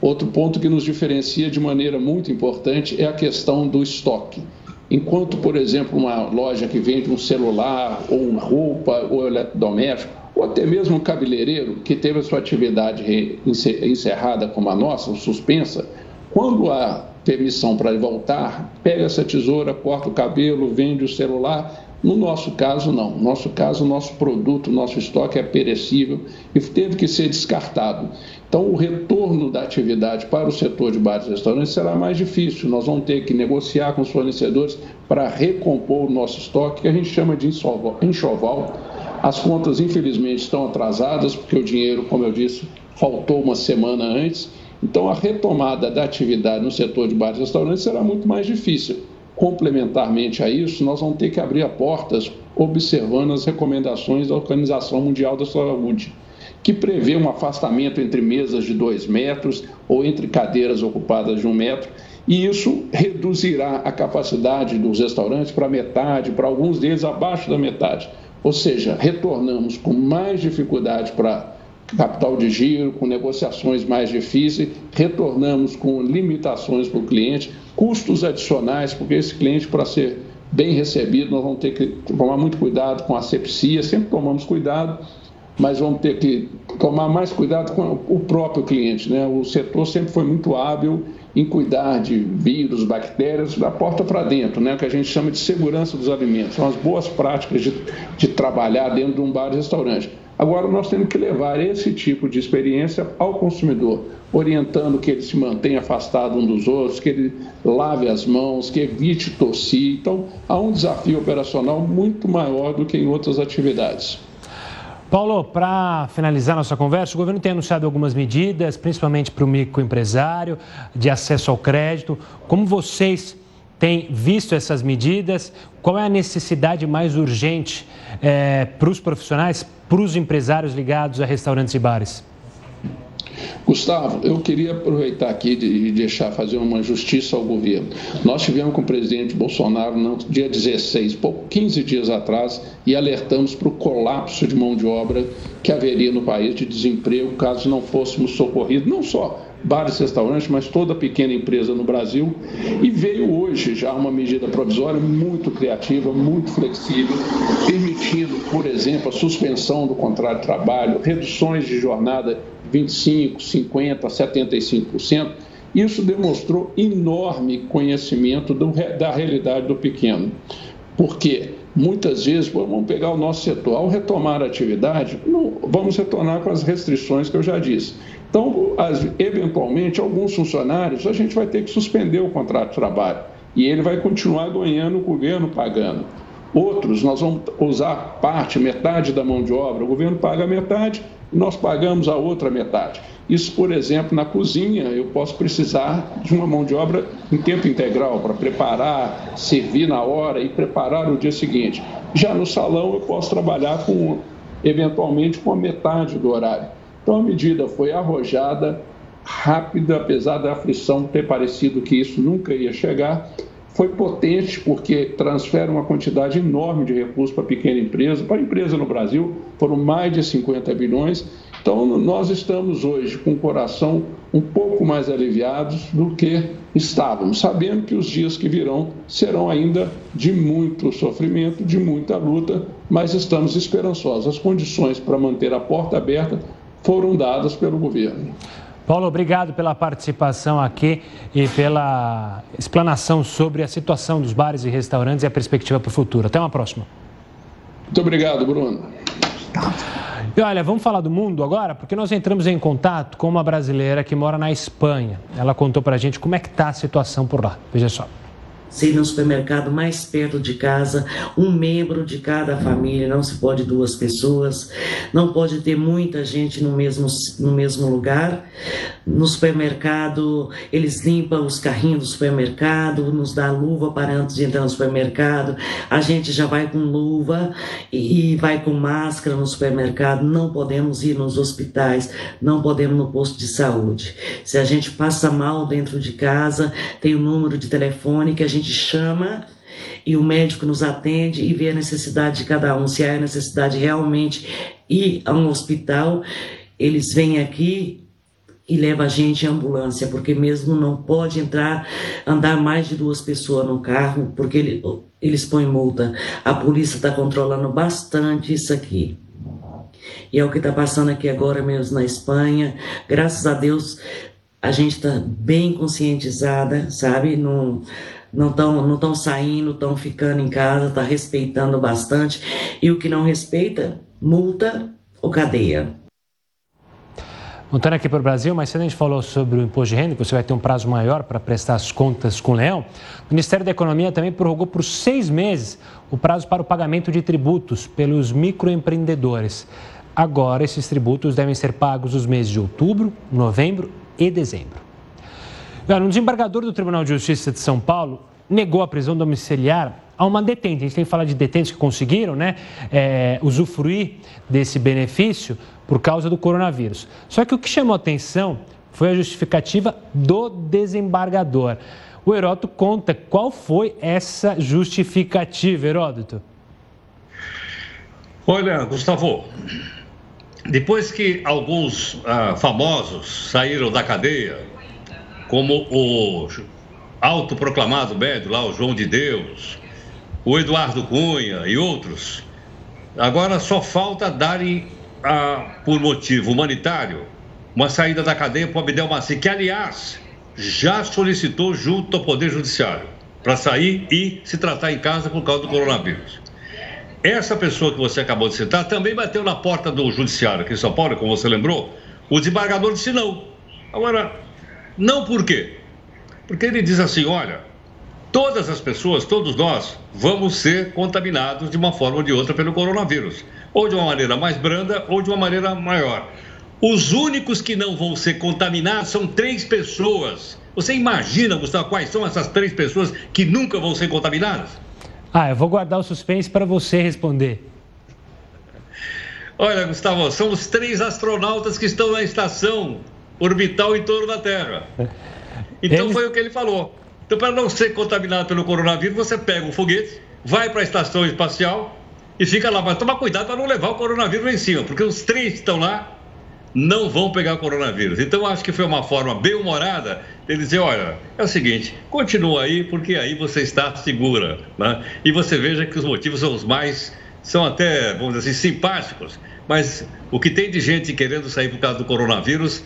S10: Outro ponto que nos diferencia de maneira muito importante é a questão do estoque. Enquanto, por exemplo, uma loja que vende um celular, ou uma roupa, ou eletrodoméstico, ou até mesmo um cabeleireiro que teve a sua atividade encerrada como a nossa, ou suspensa, quando há permissão para voltar, pega essa tesoura, corta o cabelo, vende o celular. No nosso caso, não. No nosso caso, o nosso produto, o nosso estoque é perecível e teve que ser descartado. Então, o retorno da atividade para o setor de bares e restaurantes será mais difícil. Nós vamos ter que negociar com os fornecedores para recompor o nosso estoque, que a gente chama de enxoval. As contas, infelizmente, estão atrasadas, porque o dinheiro, como eu disse, faltou uma semana antes. Então, a retomada da atividade no setor de bares e restaurantes será muito mais difícil. Complementarmente a isso, nós vamos ter que abrir as portas observando as recomendações da Organização Mundial da Saúde que prevê um afastamento entre mesas de dois metros ou entre cadeiras ocupadas de um metro, e isso reduzirá a capacidade dos restaurantes para metade, para alguns deles abaixo da metade. Ou seja, retornamos com mais dificuldade para capital de giro, com negociações mais difíceis, retornamos com limitações para o cliente, custos adicionais, porque esse cliente, para ser bem recebido, nós vamos ter que tomar muito cuidado com a asepsia, sempre tomamos cuidado, mas vamos ter que tomar mais cuidado com o próprio cliente. Né? O setor sempre foi muito hábil em cuidar de vírus, bactérias, da porta para dentro, né? o que a gente chama de segurança dos alimentos. São as boas práticas de, de trabalhar dentro de um bar e restaurante. Agora, nós temos que levar esse tipo de experiência ao consumidor, orientando que ele se mantenha afastado um dos outros, que ele lave as mãos, que evite tossir. Então, há um desafio operacional muito maior do que em outras atividades.
S1: Paulo, para finalizar nossa conversa, o governo tem anunciado algumas medidas, principalmente para o microempresário, de acesso ao crédito. Como vocês têm visto essas medidas? Qual é a necessidade mais urgente é, para os profissionais, para os empresários ligados a restaurantes e bares?
S10: Gustavo, eu queria aproveitar aqui e deixar fazer uma justiça ao governo. Nós tivemos com o presidente Bolsonaro no dia 16, 15 dias atrás, e alertamos para o colapso de mão de obra que haveria no país de desemprego caso não fôssemos socorridos, não só bares restaurantes, mas toda pequena empresa no Brasil. E veio hoje já uma medida provisória muito criativa, muito flexível, permitindo, por exemplo, a suspensão do contrato de trabalho, reduções de jornada 25%, 50%, 75%. Isso demonstrou enorme conhecimento do, da realidade do pequeno. Porque muitas vezes, vamos pegar o nosso setor, ao retomar a atividade, não, vamos retornar com as restrições que eu já disse. Então, eventualmente, alguns funcionários, a gente vai ter que suspender o contrato de trabalho e ele vai continuar ganhando, o governo pagando. Outros, nós vamos usar parte, metade da mão de obra, o governo paga metade e nós pagamos a outra metade. Isso, por exemplo, na cozinha, eu posso precisar de uma mão de obra em tempo integral para preparar, servir na hora e preparar no dia seguinte. Já no salão, eu posso trabalhar com, eventualmente, com a metade do horário. Então, a medida foi arrojada, rápida, apesar da aflição ter parecido que isso nunca ia chegar, foi potente porque transfere uma quantidade enorme de recursos para pequena empresa, para a empresa no Brasil, foram mais de 50 bilhões. Então, nós estamos hoje com o coração um pouco mais aliviados do que estávamos, sabendo que os dias que virão serão ainda de muito sofrimento, de muita luta, mas estamos esperançosos. As condições para manter a porta aberta foram dadas pelo governo.
S1: Paulo, obrigado pela participação aqui e pela explanação sobre a situação dos bares e restaurantes e a perspectiva para o futuro. Até uma próxima.
S10: Muito obrigado, Bruno.
S1: E olha, vamos falar do mundo agora, porque nós entramos em contato com uma brasileira que mora na Espanha. Ela contou para a gente como é que está a situação por lá. Veja só
S11: ser no supermercado mais perto de casa, um membro de cada família, não se pode duas pessoas, não pode ter muita gente no mesmo, no mesmo lugar. No supermercado, eles limpam os carrinhos do supermercado, nos dá luva para antes de entrar no supermercado. A gente já vai com luva e, e vai com máscara no supermercado. Não podemos ir nos hospitais, não podemos no posto de saúde. Se a gente passa mal dentro de casa, tem o um número de telefone que a gente chama e o médico nos atende e vê a necessidade de cada um. Se há necessidade realmente ir a um hospital, eles vêm aqui e leva a gente em ambulância, porque mesmo não pode entrar, andar mais de duas pessoas no carro, porque ele, eles põem multa. A polícia está controlando bastante isso aqui. E é o que está passando aqui agora mesmo na Espanha. Graças a Deus, a gente está bem conscientizada, sabe? Não não estão não tão saindo, estão ficando em casa, está respeitando bastante. E o que não respeita, multa ou cadeia.
S1: Voltando aqui para o Brasil, mas cedo a gente falou sobre o imposto de renda, que você vai ter um prazo maior para prestar as contas com o Leão. O Ministério da Economia também prorrogou por seis meses o prazo para o pagamento de tributos pelos microempreendedores. Agora, esses tributos devem ser pagos nos meses de outubro, novembro e dezembro. Um desembargador do Tribunal de Justiça de São Paulo negou a prisão domiciliar a uma detente. A gente tem que falar de detentes que conseguiram né, é, usufruir desse benefício por causa do coronavírus. Só que o que chamou atenção foi a justificativa do desembargador. O Heródoto conta qual foi essa justificativa, Heródoto.
S7: Olha, Gustavo, depois que alguns ah, famosos saíram da cadeia, como o autoproclamado médio lá, o João de Deus, o Eduardo Cunha e outros, agora só falta darem, ah, por motivo humanitário, uma saída da cadeia para o Abdel Maci, que, aliás, já solicitou junto ao Poder Judiciário para sair e se tratar em casa por causa do coronavírus. Essa pessoa que você acabou de citar também bateu na porta do Judiciário aqui em São Paulo, como você lembrou. O desembargador disse não. Agora, não por quê? Porque ele diz assim: olha, todas as pessoas, todos nós, vamos ser contaminados de uma forma ou de outra pelo coronavírus. ou de uma maneira mais branda ou de uma maneira maior. Os únicos que não vão ser contaminados são três pessoas. Você imagina, Gustavo, quais são essas três pessoas que nunca vão ser contaminadas?
S1: Ah, eu vou guardar o suspense para você responder.
S7: Olha, Gustavo, são os três astronautas que estão na estação orbital em torno da Terra. Então Eles... foi o que ele falou. Então, para não ser contaminado pelo coronavírus, você pega um foguete, vai para a estação espacial e fica lá. Mas toma cuidado para não levar o coronavírus em cima, porque os três que estão lá não vão pegar o coronavírus. Então, acho que foi uma forma bem humorada de dizer: olha, é o seguinte, continua aí, porque aí você está segura. Né? E você veja que os motivos são os mais, são até, vamos dizer assim, simpáticos. Mas o que tem de gente querendo sair por causa do coronavírus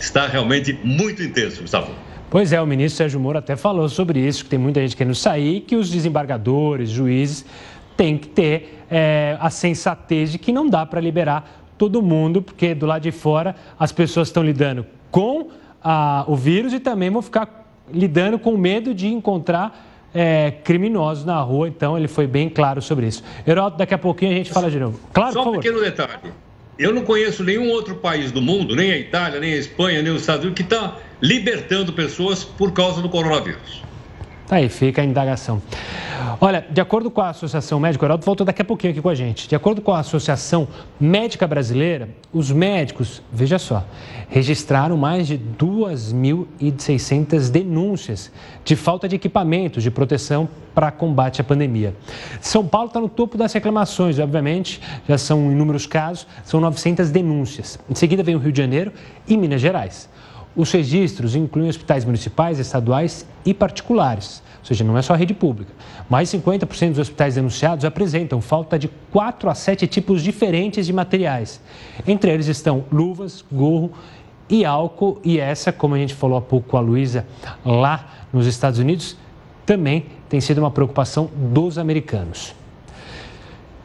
S7: está realmente muito intenso, Gustavo.
S1: Pois é, o ministro Sérgio Moro até falou sobre isso, que tem muita gente querendo sair, que os desembargadores, juízes, têm que ter é, a sensatez de que não dá para liberar todo mundo, porque do lado de fora as pessoas estão lidando com a, o vírus e também vão ficar lidando com medo de encontrar é, criminosos na rua. Então ele foi bem claro sobre isso. Heraldo, daqui a pouquinho a gente fala de novo. Claro,
S7: Só um pequeno detalhe. Eu não conheço nenhum outro país do mundo, nem a Itália, nem a Espanha, nem os Estados Unidos, que está libertando pessoas por causa do coronavírus.
S1: Tá aí, fica a indagação. Olha, de acordo com a Associação Médica, o Heraldo voltou daqui a pouquinho aqui com a gente. De acordo com a Associação Médica Brasileira, os médicos, veja só, registraram mais de 2.600 denúncias de falta de equipamentos de proteção para combate à pandemia. São Paulo está no topo das reclamações, obviamente, já são inúmeros casos, são 900 denúncias. Em seguida vem o Rio de Janeiro e Minas Gerais. Os registros incluem hospitais municipais, estaduais e particulares, ou seja, não é só a rede pública. Mais de 50% dos hospitais denunciados apresentam falta de 4 a 7 tipos diferentes de materiais. Entre eles estão luvas, gorro e álcool, e essa, como a gente falou há pouco com a Luísa, lá nos Estados Unidos, também tem sido uma preocupação dos americanos.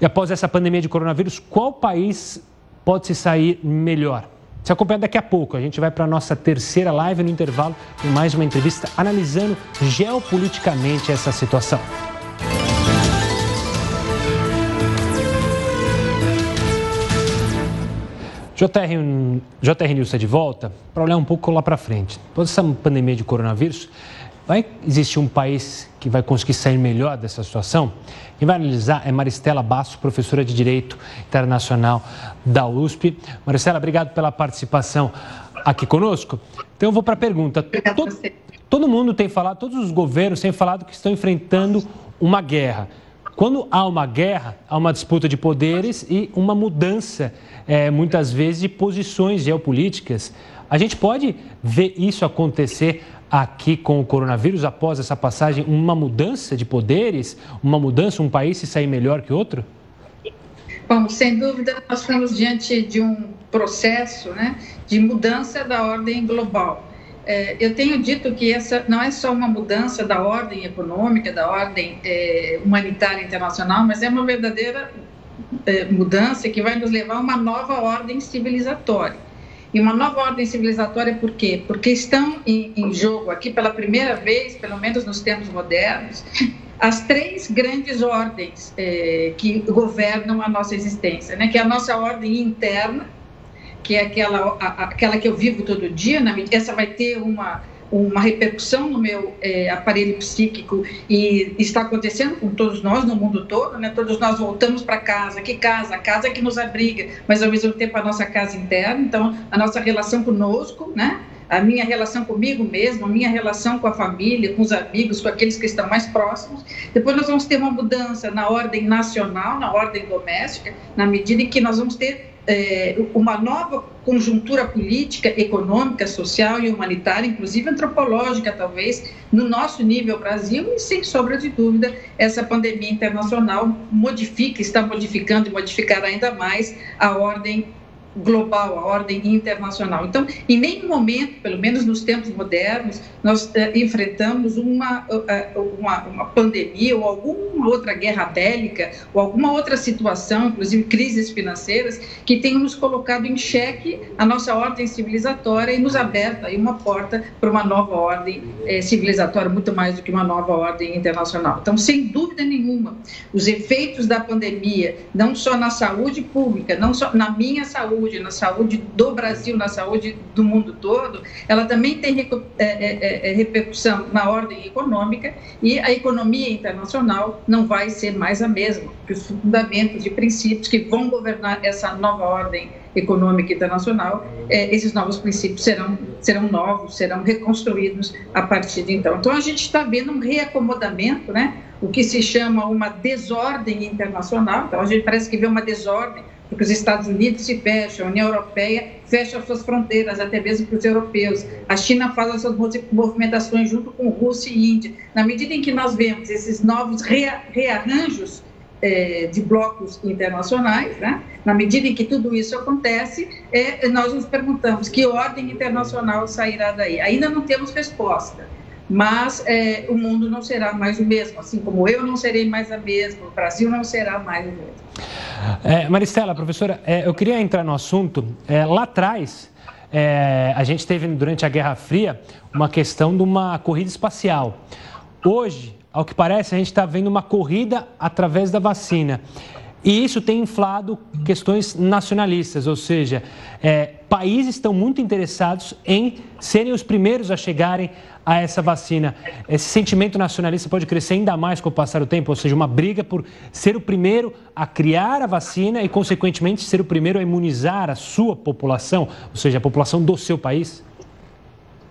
S1: E após essa pandemia de coronavírus, qual país pode se sair melhor? Se acompanha daqui a pouco. A gente vai para a nossa terceira live no intervalo e mais uma entrevista analisando geopoliticamente essa situação. JR, JR News está de volta para olhar um pouco lá para frente. Depois dessa pandemia de coronavírus, Vai existir um país que vai conseguir sair melhor dessa situação? Quem vai analisar é Maristela Basso, professora de Direito Internacional da USP. Maristela, obrigado pela participação aqui conosco. Então eu vou para a pergunta. Todo, todo mundo tem falado, todos os governos têm falado que estão enfrentando uma guerra. Quando há uma guerra, há uma disputa de poderes e uma mudança, é, muitas vezes, de posições geopolíticas. A gente pode ver isso acontecer aqui com o coronavírus, após essa passagem, uma mudança de poderes, uma mudança, um país se sair melhor que outro?
S12: Bom, sem dúvida, nós estamos diante de um processo né, de mudança da ordem global. É, eu tenho dito que essa não é só uma mudança da ordem econômica, da ordem é, humanitária internacional, mas é uma verdadeira é, mudança que vai nos levar a uma nova ordem civilizatória. E uma nova ordem civilizatória por quê? Porque estão em, em jogo aqui pela primeira vez, pelo menos nos tempos modernos, as três grandes ordens eh, que governam a nossa existência, né? Que é a nossa ordem interna, que é aquela, a, aquela que eu vivo todo dia, na, essa vai ter uma uma repercussão no meu é, aparelho psíquico e está acontecendo com todos nós no mundo todo, né? Todos nós voltamos para casa, que casa, a casa que nos abriga, mas ao mesmo tempo a nossa casa interna, então a nossa relação conosco, né? A minha relação comigo mesmo, a minha relação com a família, com os amigos, com aqueles que estão mais próximos. Depois nós vamos ter uma mudança na ordem nacional, na ordem doméstica, na medida em que nós vamos ter é, uma nova conjuntura política, econômica, social e humanitária, inclusive antropológica, talvez, no nosso nível Brasil, e sem sombra de dúvida, essa pandemia internacional modifica, está modificando e modificará ainda mais a ordem global, a ordem internacional. Então, em nenhum momento, pelo menos nos tempos modernos, nós uh, enfrentamos uma, uh, uma, uma, pandemia ou alguma outra guerra bélica ou alguma outra situação, inclusive crises financeiras, que tenham nos colocado em xeque a nossa ordem civilizatória e nos aberto aí uma porta para uma nova ordem eh, civilizatória, muito mais do que uma nova ordem internacional. Então, sem dúvida nenhuma, os efeitos da pandemia, não só na saúde pública, não só na minha saúde, saúde, na saúde do Brasil, na saúde do mundo todo, ela também tem é, é, é, repercussão na ordem econômica e a economia internacional não vai ser mais a mesma, porque os fundamentos e princípios que vão governar essa nova ordem econômica internacional, esses novos princípios serão, serão novos, serão reconstruídos a partir de então. Então, a gente está vendo um reacomodamento, né? o que se chama uma desordem internacional. Então, a gente parece que vê uma desordem porque os Estados Unidos se fecham, a União Europeia fecha suas fronteiras, até mesmo para os europeus. A China faz as suas movimentações junto com Rússia e Índia. Na medida em que nós vemos esses novos rearranjos é, de blocos internacionais, né? na medida em que tudo isso acontece, é, nós nos perguntamos que ordem internacional sairá daí. Ainda não temos resposta mas é, o mundo não será mais o mesmo, assim como eu não serei mais a mesma, o Brasil não será mais o mesmo.
S1: É, Maristela, professora, é, eu queria entrar no assunto. É, lá atrás, é, a gente teve durante a Guerra Fria uma questão de uma corrida espacial. Hoje, ao que parece, a gente está vendo uma corrida através da vacina. E isso tem inflado questões nacionalistas, ou seja, é, países estão muito interessados em serem os primeiros a chegarem a essa vacina. Esse sentimento nacionalista pode crescer ainda mais com o passar do tempo, ou seja, uma briga por ser o primeiro a criar a vacina e, consequentemente, ser o primeiro a imunizar a sua população, ou seja, a população do seu país?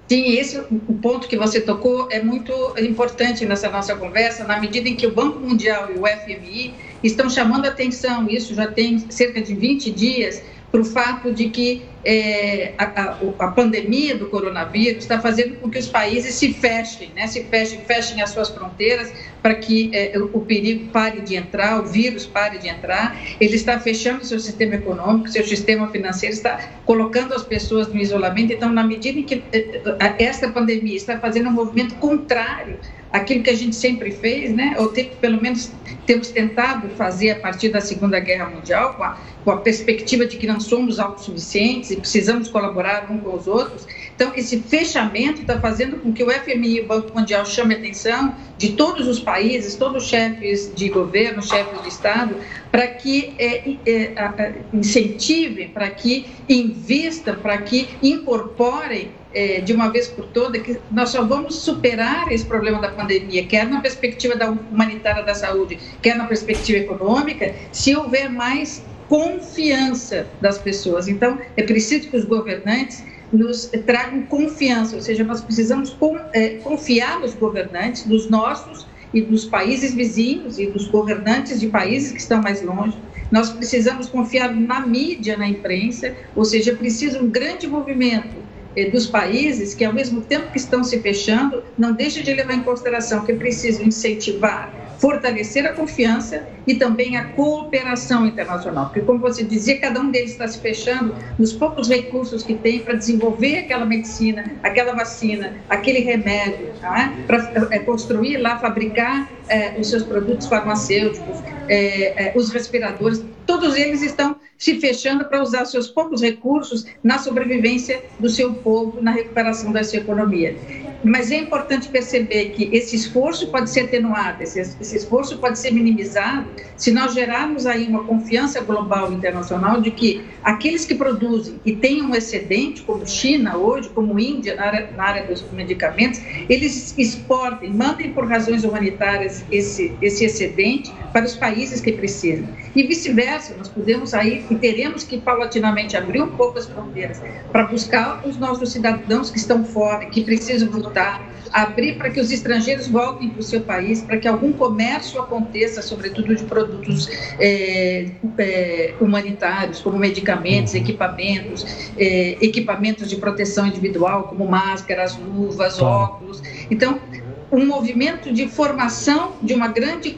S12: Sim, esse o ponto que você tocou é muito importante nessa nossa conversa, na medida em que o Banco Mundial e o FMI estão chamando atenção, isso já tem cerca de 20 dias, para o fato de que é, a, a, a, pandemia do coronavírus está fazendo com que os países se fechem, né? se fechem, fechem as suas fronteiras para que é, o perigo pare de entrar, o vírus pare de entrar. Ele está fechando seu sistema econômico, seu sistema financeiro, está colocando as pessoas no isolamento. Então, na medida em que é, é, esta pandemia está fazendo um movimento contrário aquilo que a gente sempre fez, né? ou ter, pelo menos temos tentado fazer a partir da Segunda Guerra Mundial, com a, com a perspectiva de que não somos autossuficientes e precisamos colaborar uns com os outros. Então, esse fechamento está fazendo com que o FMI o Banco Mundial chamem a atenção de todos os países, todos os chefes de governo, chefes de Estado, para que é, é, incentivem, para que invistam, para que incorporem é, de uma vez por todas que nós só vamos superar esse problema da pandemia, quer na perspectiva da humanitária da saúde, quer na perspectiva econômica, se houver mais confiança das pessoas. Então, é preciso que os governantes nos tragam confiança, ou seja, nós precisamos é, confiar nos governantes, nos nossos e dos países vizinhos e dos governantes de países que estão mais longe. Nós precisamos confiar na mídia, na imprensa, ou seja, é preciso um grande movimento dos países que, ao mesmo tempo que estão se fechando, não deixa de levar em consideração que é preciso incentivar, fortalecer a confiança e também a cooperação internacional. Porque, como você dizia, cada um deles está se fechando nos poucos recursos que tem para desenvolver aquela medicina, aquela vacina, aquele remédio, tá? para é, construir lá, fabricar é, os seus produtos farmacêuticos, é, os respiradores, todos eles estão se fechando para usar seus poucos recursos na sobrevivência do seu povo, na recuperação da sua economia. Mas é importante perceber que esse esforço pode ser atenuado, esse, esse esforço pode ser minimizado se nós gerarmos aí uma confiança global e internacional de que aqueles que produzem e têm um excedente, como China hoje, como Índia na área, na área dos medicamentos, eles exportem, mandem por razões humanitárias esse, esse excedente para os países que precisam. E vice-versa, nós podemos aí e teremos que paulatinamente abrir um pouco as fronteiras para buscar os nossos cidadãos que estão fora, que precisam voltar, abrir para que os estrangeiros voltem para o seu país, para que algum comércio aconteça, sobretudo de produtos é, é, humanitários, como medicamentos, uhum. equipamentos, é, equipamentos de proteção individual, como máscaras, luvas, óculos. Então, um movimento de formação de uma grande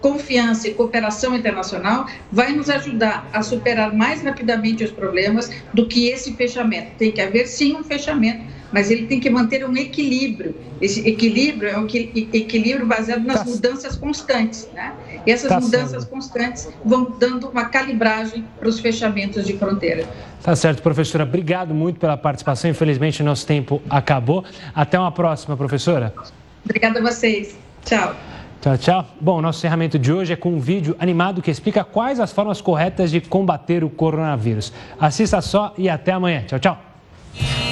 S12: confiança e cooperação internacional vai nos ajudar a superar mais rapidamente os problemas do que esse fechamento. Tem que haver sim um fechamento, mas ele tem que manter um equilíbrio. Esse equilíbrio é um equilíbrio baseado nas tá. mudanças constantes, né? E essas tá mudanças certo. constantes vão dando uma calibragem para os fechamentos de fronteira.
S1: Tá certo, professora. Obrigado muito pela participação. Infelizmente, nosso tempo acabou. Até uma próxima, professora.
S12: Obrigada a vocês. Tchau.
S1: Tchau, tchau. Bom, nosso encerramento de hoje é com um vídeo animado que explica quais as formas corretas de combater o coronavírus. Assista só e até amanhã. Tchau, tchau.